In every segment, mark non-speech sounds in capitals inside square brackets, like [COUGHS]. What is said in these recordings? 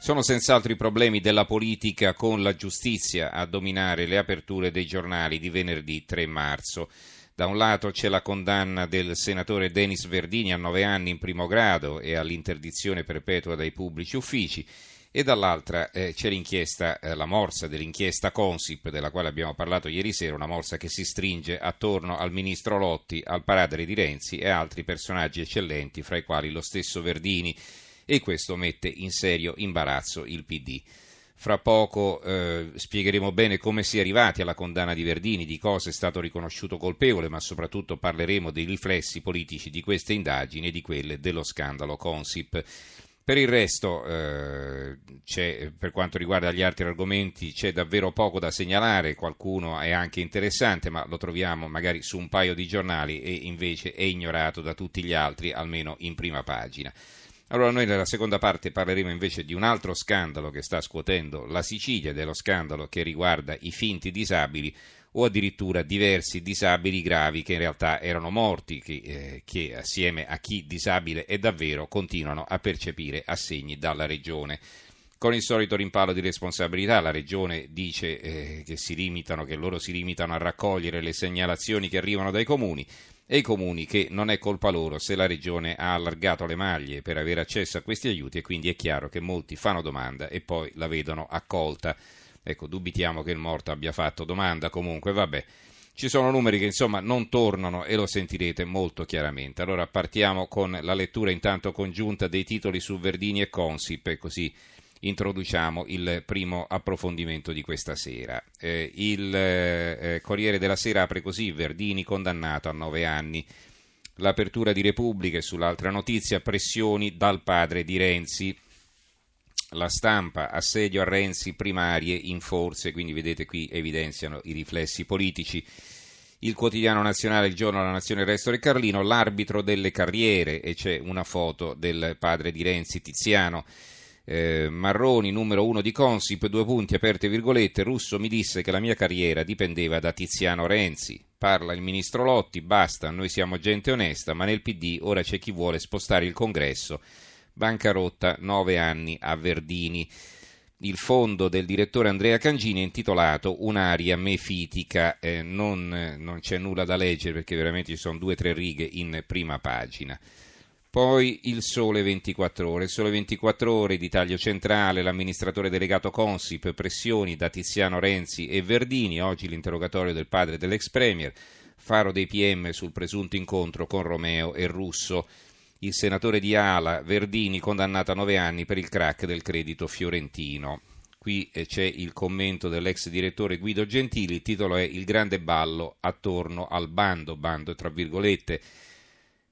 Sono senz'altro i problemi della politica con la giustizia a dominare le aperture dei giornali di venerdì 3 marzo. Da un lato c'è la condanna del senatore Denis Verdini a nove anni in primo grado e all'interdizione perpetua dai pubblici uffici e dall'altra eh, c'è l'inchiesta, eh, la morsa dell'inchiesta Consip della quale abbiamo parlato ieri sera, una morsa che si stringe attorno al ministro Lotti, al padre di Renzi e altri personaggi eccellenti, fra i quali lo stesso Verdini e questo mette in serio imbarazzo il PD. Fra poco eh, spiegheremo bene come si è arrivati alla condanna di Verdini, di cosa è stato riconosciuto colpevole, ma soprattutto parleremo dei riflessi politici di queste indagini e di quelle dello scandalo Consip. Per il resto, eh, per quanto riguarda gli altri argomenti, c'è davvero poco da segnalare, qualcuno è anche interessante, ma lo troviamo magari su un paio di giornali e invece è ignorato da tutti gli altri, almeno in prima pagina. Allora noi nella seconda parte parleremo invece di un altro scandalo che sta scuotendo la Sicilia, dello scandalo che riguarda i finti disabili o addirittura diversi disabili gravi che in realtà erano morti, che, eh, che assieme a chi disabile è davvero continuano a percepire assegni dalla Regione con il solito rimpallo di responsabilità. La Regione dice eh, che, limitano, che loro si limitano a raccogliere le segnalazioni che arrivano dai comuni e i comuni che non è colpa loro se la Regione ha allargato le maglie per avere accesso a questi aiuti e quindi è chiaro che molti fanno domanda e poi la vedono accolta. Ecco, dubitiamo che il morto abbia fatto domanda, comunque vabbè. Ci sono numeri che insomma non tornano e lo sentirete molto chiaramente. Allora partiamo con la lettura intanto congiunta dei titoli su Verdini e Consip e così introduciamo il primo approfondimento di questa sera. Eh, il eh, Corriere della Sera apre così, Verdini condannato a nove anni. L'apertura di Repubblica e sull'altra notizia, pressioni dal padre di Renzi. La stampa, assedio a Renzi, primarie in forze, quindi vedete qui evidenziano i riflessi politici. Il quotidiano nazionale, il giorno della nazione, il resto del Carlino, l'arbitro delle carriere e c'è una foto del padre di Renzi, Tiziano. Eh, Marroni, numero uno di Consip, due punti aperte virgolette, Russo mi disse che la mia carriera dipendeva da Tiziano Renzi. Parla il ministro Lotti, basta, noi siamo gente onesta, ma nel PD ora c'è chi vuole spostare il congresso. Bancarotta, nove anni a Verdini. Il fondo del direttore Andrea Cangini è intitolato Un'aria mefitica, eh, non, non c'è nulla da leggere perché veramente ci sono due o tre righe in prima pagina. Poi il Sole 24 Ore. Il Sole 24 Ore di taglio centrale, l'amministratore delegato Consip, pressioni da Tiziano Renzi e Verdini. Oggi l'interrogatorio del padre dell'ex Premier. Faro dei PM sul presunto incontro con Romeo e Russo. Il senatore di Ala, Verdini, condannato a nove anni per il crack del credito fiorentino. Qui eh, c'è il commento dell'ex direttore Guido Gentili. Il titolo è Il grande ballo attorno al bando, bando tra virgolette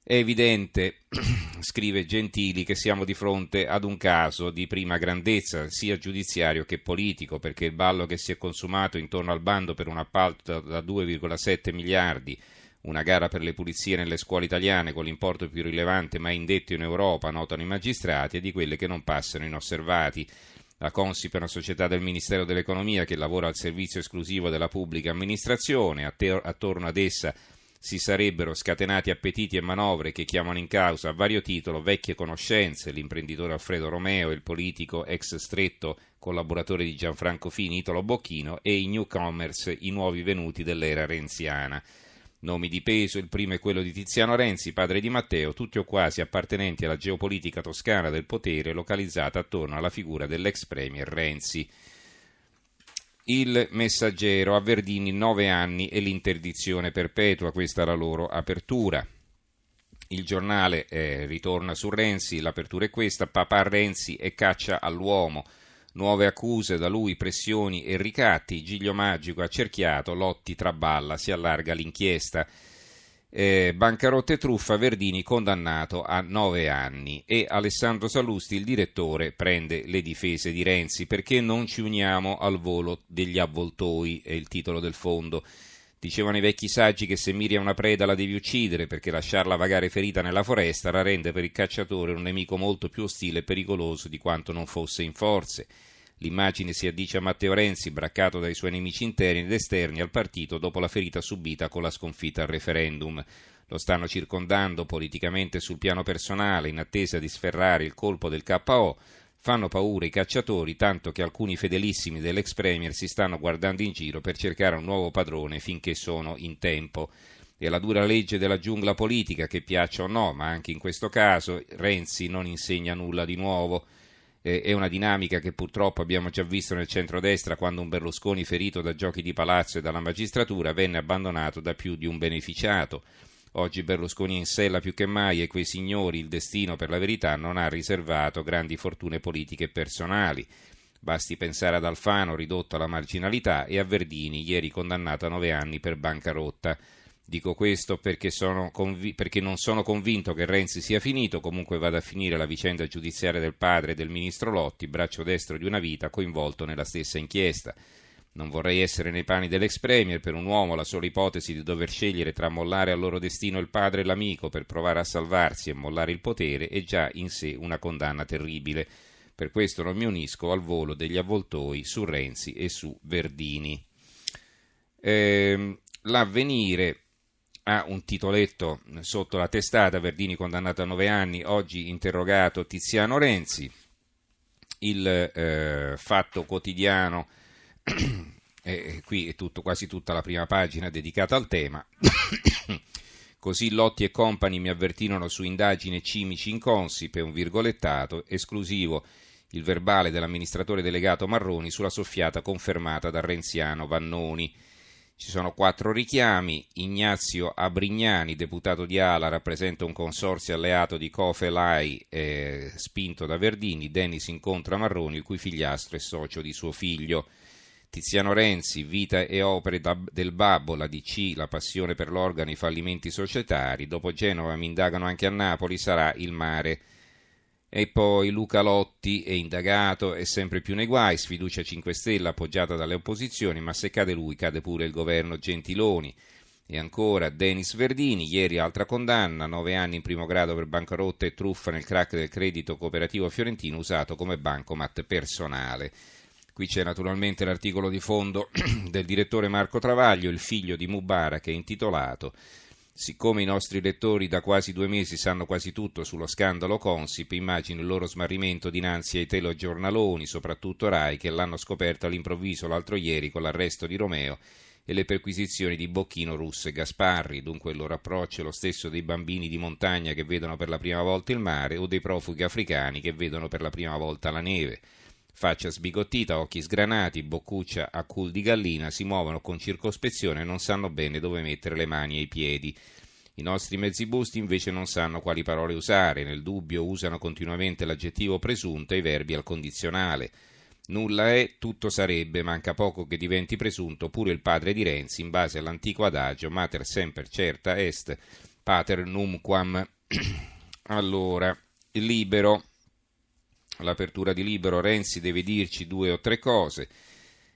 è evidente, [CLEARS THROAT] scrive Gentili, che siamo di fronte ad un caso di prima grandezza, sia giudiziario che politico, perché il ballo che si è consumato intorno al bando per un appalto da 2,7 miliardi, una gara per le pulizie nelle scuole italiane con l'importo più rilevante mai indetto in Europa, notano i magistrati, e di quelle che non passano inosservati. La Consip è una società del Ministero dell'Economia che lavora al servizio esclusivo della pubblica amministrazione, attorno ad essa si sarebbero scatenati appetiti e manovre che chiamano in causa a vario titolo vecchie conoscenze, l'imprenditore Alfredo Romeo il politico ex stretto collaboratore di Gianfranco Fini, Italo Bocchino, e i newcomers, i nuovi venuti dell'era renziana. Nomi di peso, il primo è quello di Tiziano Renzi, padre di Matteo, tutti o quasi appartenenti alla geopolitica toscana del potere localizzata attorno alla figura dell'ex premier Renzi. Il messaggero a Verdini nove anni e l'interdizione perpetua, questa è la loro apertura. Il giornale eh, ritorna su Renzi, l'apertura è questa, papà Renzi e caccia all'uomo, nuove accuse da lui, pressioni e ricatti, Giglio Magico accerchiato, Lotti traballa, si allarga l'inchiesta. Eh, bancarotta e truffa, Verdini condannato a nove anni e Alessandro Salusti, il direttore, prende le difese di Renzi perché non ci uniamo al volo degli avvoltoi, è il titolo del fondo. Dicevano i vecchi saggi che se miri a una preda la devi uccidere perché lasciarla vagare ferita nella foresta la rende per il cacciatore un nemico molto più ostile e pericoloso di quanto non fosse in forze. L'immagine si addice a Matteo Renzi, braccato dai suoi nemici interni ed esterni al partito dopo la ferita subita con la sconfitta al referendum. Lo stanno circondando politicamente sul piano personale in attesa di sferrare il colpo del KO. Fanno paura i cacciatori, tanto che alcuni fedelissimi dell'ex Premier si stanno guardando in giro per cercare un nuovo padrone finché sono in tempo. È la dura legge della giungla politica che piaccia o no, ma anche in questo caso Renzi non insegna nulla di nuovo eh, è una dinamica che purtroppo abbiamo già visto nel centrodestra quando un Berlusconi ferito da giochi di palazzo e dalla magistratura venne abbandonato da più di un beneficiato. Oggi Berlusconi è in sella più che mai e quei signori il destino per la verità non ha riservato grandi fortune politiche e personali. Basti pensare ad Alfano ridotto alla marginalità e a Verdini ieri condannato a nove anni per bancarotta. Dico questo perché, convi- perché, non sono convinto che Renzi sia finito, comunque vada a finire la vicenda giudiziaria del padre e del ministro Lotti, braccio destro di una vita coinvolto nella stessa inchiesta. Non vorrei essere nei panni dell'ex premier, per un uomo la sola ipotesi di dover scegliere tra mollare al loro destino il padre e l'amico per provare a salvarsi e mollare il potere è già in sé una condanna terribile. Per questo non mi unisco al volo degli avvoltoi su Renzi e su Verdini. Eh, l'avvenire ha un titoletto sotto la testata, Verdini condannato a nove anni, oggi interrogato Tiziano Renzi, il eh, fatto quotidiano, eh, [CLEARS THROAT] qui è tutto, quasi tutta la prima pagina dedicata al tema, [COUGHS] così Lotti e compagni mi avvertirono su indagine cimici in Consip, un virgolettato esclusivo il verbale dell'amministratore delegato Marroni sulla soffiata confermata dal renziano Vannoni. Ci sono quattro richiami. Ignazio Abrignani, deputato di Ala, rappresenta un consorzio alleato di Cofelai eh, spinto da Verdini. Dennis incontra Marroni, il cui figliastro è socio di suo figlio. Tiziano Renzi, vita e opere da, del babbo, la DC, la passione per l'organo, i fallimenti societari. Dopo Genova mi indagano anche a Napoli, sarà il mare. E poi Luca Lotti è indagato, è sempre più nei guai, sfiducia 5 Stelle appoggiata dalle opposizioni, ma se cade lui cade pure il governo Gentiloni. E ancora Denis Verdini, ieri altra condanna, 9 anni in primo grado per bancarotta e truffa nel crack del credito cooperativo fiorentino usato come bancomat personale. Qui c'è naturalmente l'articolo di fondo [CLEARS THROAT] del direttore Marco Travaglio, il figlio di Mubarak, intitolato Siccome i nostri lettori da quasi due mesi sanno quasi tutto sullo scandalo Consip, immagino il loro smarrimento dinanzi ai telegiornaloni, soprattutto Rai, che l'hanno scoperto all'improvviso l'altro ieri con l'arresto di Romeo e le perquisizioni di Bocchino, Russo e Gasparri. Dunque il loro approccio è lo stesso dei bambini di montagna che vedono per la prima volta il mare o dei profughi africani che vedono per la prima volta la neve faccia sbigottita, occhi sgranati, boccuccia a cul di gallina, si muovono con circospezione e non sanno bene dove mettere le mani e i piedi. I nostri mezzi busti invece non sanno quali parole usare, nel dubbio usano continuamente l'aggettivo presunto e i verbi al condizionale. Nulla è, tutto sarebbe, manca poco che diventi presunto pure il padre di Renzi in base all'antico adagio mater semper certa est, pater numquam. [CLEARS THROAT] allora, libero l'apertura di libero Renzi deve dirci due o tre cose.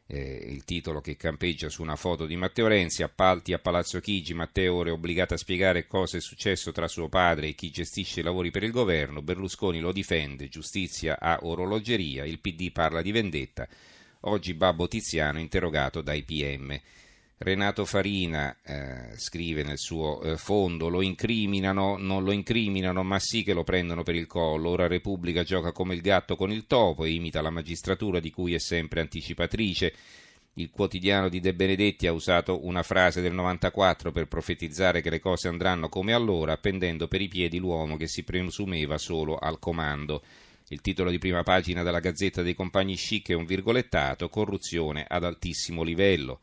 Eh, il titolo che campeggia su una foto di Matteo Renzi, appalti a Palazzo Chigi, Matteo ora è obbligato a spiegare cosa è successo tra suo padre e chi gestisce i lavori per il governo, Berlusconi lo difende, giustizia a orologeria, il PD parla di vendetta, oggi Babbo Tiziano interrogato dai PM. Renato Farina eh, scrive nel suo eh, fondo lo incriminano, non lo incriminano ma sì che lo prendono per il collo, ora Repubblica gioca come il gatto con il topo e imita la magistratura di cui è sempre anticipatrice. Il quotidiano di De Benedetti ha usato una frase del 94 per profetizzare che le cose andranno come allora, appendendo per i piedi l'uomo che si presumeva solo al comando. Il titolo di prima pagina della Gazzetta dei Compagni Chic è un virgolettato, corruzione ad altissimo livello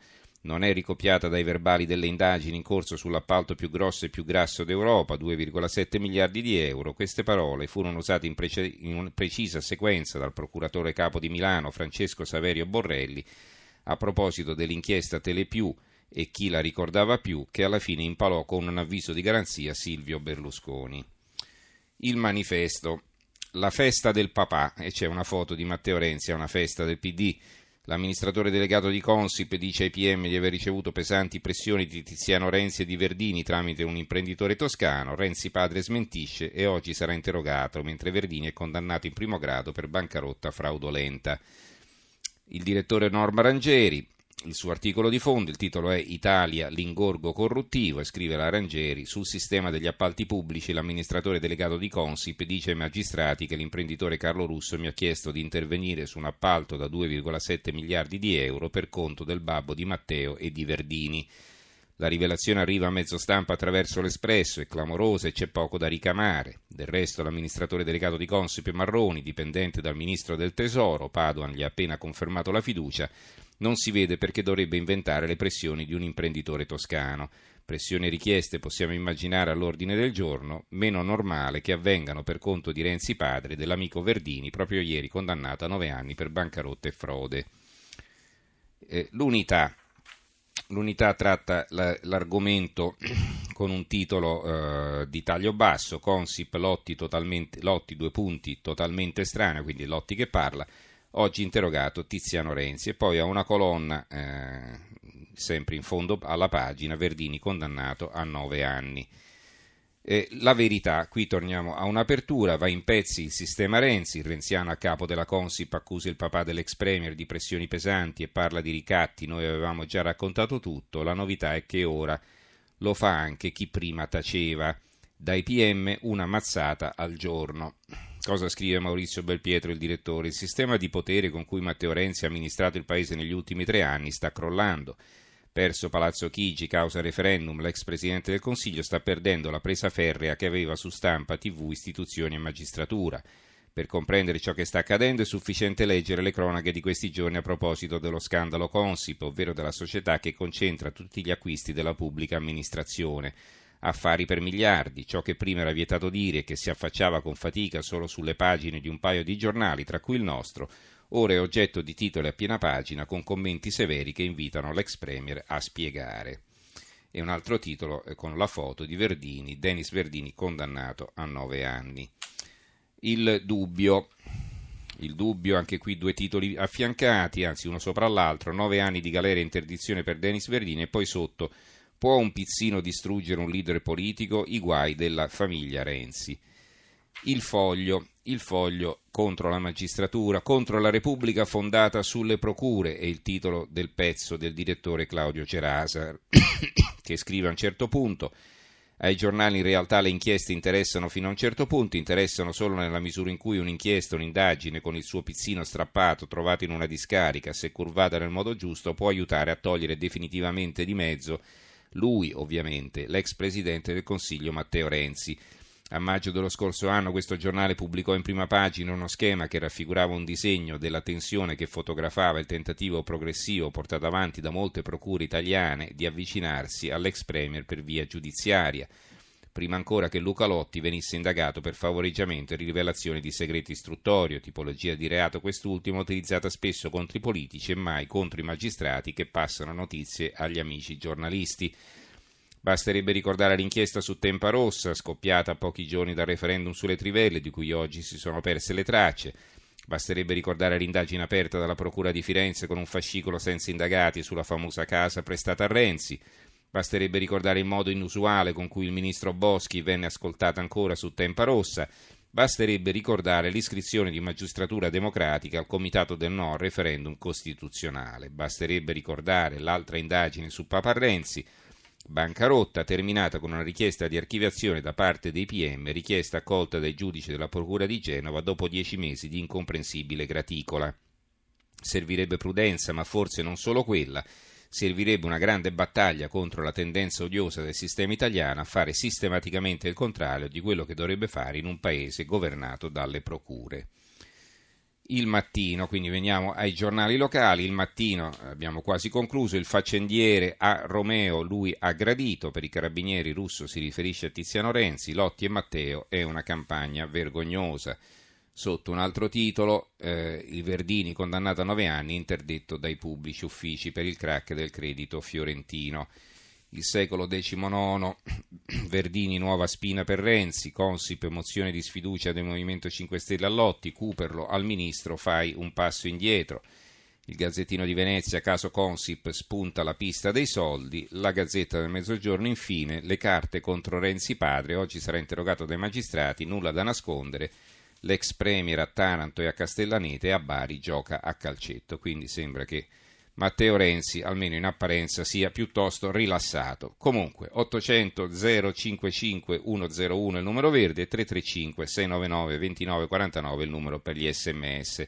non è ricopiata dai verbali delle indagini in corso sull'appalto più grosso e più grasso d'Europa, 2,7 miliardi di euro. Queste parole furono usate in, prece- in precisa sequenza dal procuratore capo di Milano Francesco Saverio Borrelli a proposito dell'inchiesta Telepiù e chi la ricordava più, che alla fine impalò con un avviso di garanzia Silvio Berlusconi. Il manifesto. La festa del papà, e c'è una foto di Matteo Renzi a una festa del PD. L'amministratore delegato di Consip dice ai PM di aver ricevuto pesanti pressioni di Tiziano Renzi e di Verdini tramite un imprenditore toscano. Renzi padre smentisce e oggi sarà interrogato, mentre Verdini è condannato in primo grado per bancarotta fraudolenta. Il direttore Norma Rangeri, il suo articolo di fondo, il titolo è Italia, l'ingorgo corruttivo, e scrive la Rangeri, sul sistema degli appalti pubblici l'amministratore delegato di Consip dice ai magistrati che l'imprenditore Carlo Russo mi ha chiesto di intervenire su un appalto da 2,7 miliardi di euro per conto del babbo di Matteo e di Verdini. La rivelazione arriva a mezzo stampa attraverso l'Espresso, è clamorosa e c'è poco da ricamare. Del resto l'amministratore delegato di Consip Marroni, dipendente dal ministro del Tesoro, Padoan gli ha appena confermato la fiducia, non si vede perché dovrebbe inventare le pressioni di un imprenditore toscano. Pressioni richieste possiamo immaginare all'ordine del giorno, meno normale che avvengano per conto di Renzi padre dell'amico Verdini, proprio ieri condannato a nove anni per bancarotta e frode. Eh, l'unità L'unità tratta l'argomento [CLEARS THROAT] con un titolo eh, di taglio basso, Consip Lotti, Lotti due punti totalmente estraneo, quindi Lotti che parla, oggi interrogato Tiziano Renzi e poi a una colonna, eh, sempre in fondo alla pagina, Verdini condannato a nove anni. Eh, la verità, qui torniamo a un'apertura, va in pezzi il sistema Renzi, il renziano a capo della Consip accusa il papà dell'ex premier di pressioni pesanti e parla di ricatti, noi avevamo già raccontato tutto, la novità è che ora lo fa anche chi prima taceva, dai PM una mazzata al giorno. Cosa scrive Maurizio Belpietro, il direttore? Il sistema di potere con cui Matteo Renzi ha amministrato il paese negli ultimi tre anni sta crollando. Perso Palazzo Chigi causa referendum, l'ex Presidente del Consiglio sta perdendo la presa ferrea che aveva su stampa, tv, istituzioni e magistratura. Per comprendere ciò che sta accadendo è sufficiente leggere le cronache di questi giorni a proposito dello scandalo Consip, ovvero della società che concentra tutti gli acquisti della pubblica amministrazione. Affari per miliardi, ciò che prima era vietato dire e che si affacciava con fatica solo sulle pagine di un paio di giornali, tra cui il nostro, ora è oggetto di titoli a piena pagina con commenti severi che invitano l'ex Premier a spiegare. E un altro titolo eh, con la foto di Verdini, Denis Verdini condannato a nove anni. Il dubbio, il dubbio, anche qui due titoli affiancati, anzi uno sopra l'altro, nove anni di galera e interdizione per Denis Verdini e poi sotto può un pizzino distruggere un leader politico, i guai della famiglia Renzi. Il foglio, il foglio contro la magistratura, contro la Repubblica fondata sulle procure, è il titolo del pezzo del direttore Claudio Cerasa, [COUGHS] che scrive a un certo punto. Ai giornali in realtà le inchieste interessano fino a un certo punto, interessano solo nella misura in cui un'inchiesta, un'indagine con il suo pizzino strappato trovato in una discarica, se curvata nel modo giusto, può aiutare a togliere definitivamente di mezzo lui, ovviamente, l'ex presidente del Consiglio Matteo Renzi. A maggio dello scorso anno questo giornale pubblicò in prima pagina uno schema che raffigurava un disegno della tensione che fotografava il tentativo progressivo portato avanti da molte procure italiane di avvicinarsi all'ex premier per via giudiziaria, prima ancora che Luca Lotti venisse indagato per favoreggiamento e rivelazione di segreti istruttorio, tipologia di reato quest'ultimo utilizzata spesso contro i politici e mai contro i magistrati che passano notizie agli amici giornalisti. Basterebbe ricordare l'inchiesta su Tempa Rossa, scoppiata pochi giorni dal referendum sulle trivelle, di cui oggi si sono perse le tracce. Basterebbe ricordare l'indagine aperta dalla Procura di Firenze con un fascicolo senza indagati sulla famosa casa prestata a Renzi. Basterebbe ricordare il modo inusuale con cui il ministro Boschi venne ascoltato ancora su Tempa Rossa. Basterebbe ricordare l'iscrizione di magistratura democratica al comitato del no al referendum costituzionale. Basterebbe ricordare l'altra indagine su Papa Renzi bancarotta terminata con una richiesta di archiviazione da parte dei PM, richiesta accolta dai giudici della Procura di Genova dopo dieci mesi di incomprensibile graticola. Servirebbe prudenza, ma forse non solo quella. Servirebbe una grande battaglia contro la tendenza odiosa del sistema italiano a fare sistematicamente il contrario di quello che dovrebbe fare in un paese governato dalle procure il mattino, quindi veniamo ai giornali locali, il mattino abbiamo quasi concluso, il faccendiere a Romeo, lui ha gradito, per i carabinieri russo si riferisce a Tiziano Renzi, Lotti e Matteo, è una campagna vergognosa. Sotto un altro titolo, eh, il Verdini condannato a nove anni, interdetto dai pubblici uffici per il crack del credito fiorentino. Il secolo XIX, [CLEARS THROAT] Verdini nuova spina per Renzi, Consip mozione di sfiducia del Movimento 5 Stelle a Lotti, Cooperlo al ministro fai un passo indietro. Il Gazzettino di Venezia, caso Consip, spunta la pista dei soldi. La Gazzetta del Mezzogiorno, infine, le carte contro Renzi padre. Oggi sarà interrogato dai magistrati, nulla da nascondere. L'ex premier a Taranto e a Castellanete e a Bari gioca a calcetto. Quindi sembra che Matteo Renzi, almeno in apparenza, sia piuttosto rilassato. Comunque, 800 055 101 il numero verde, 335 699 2949 il numero per gli sms.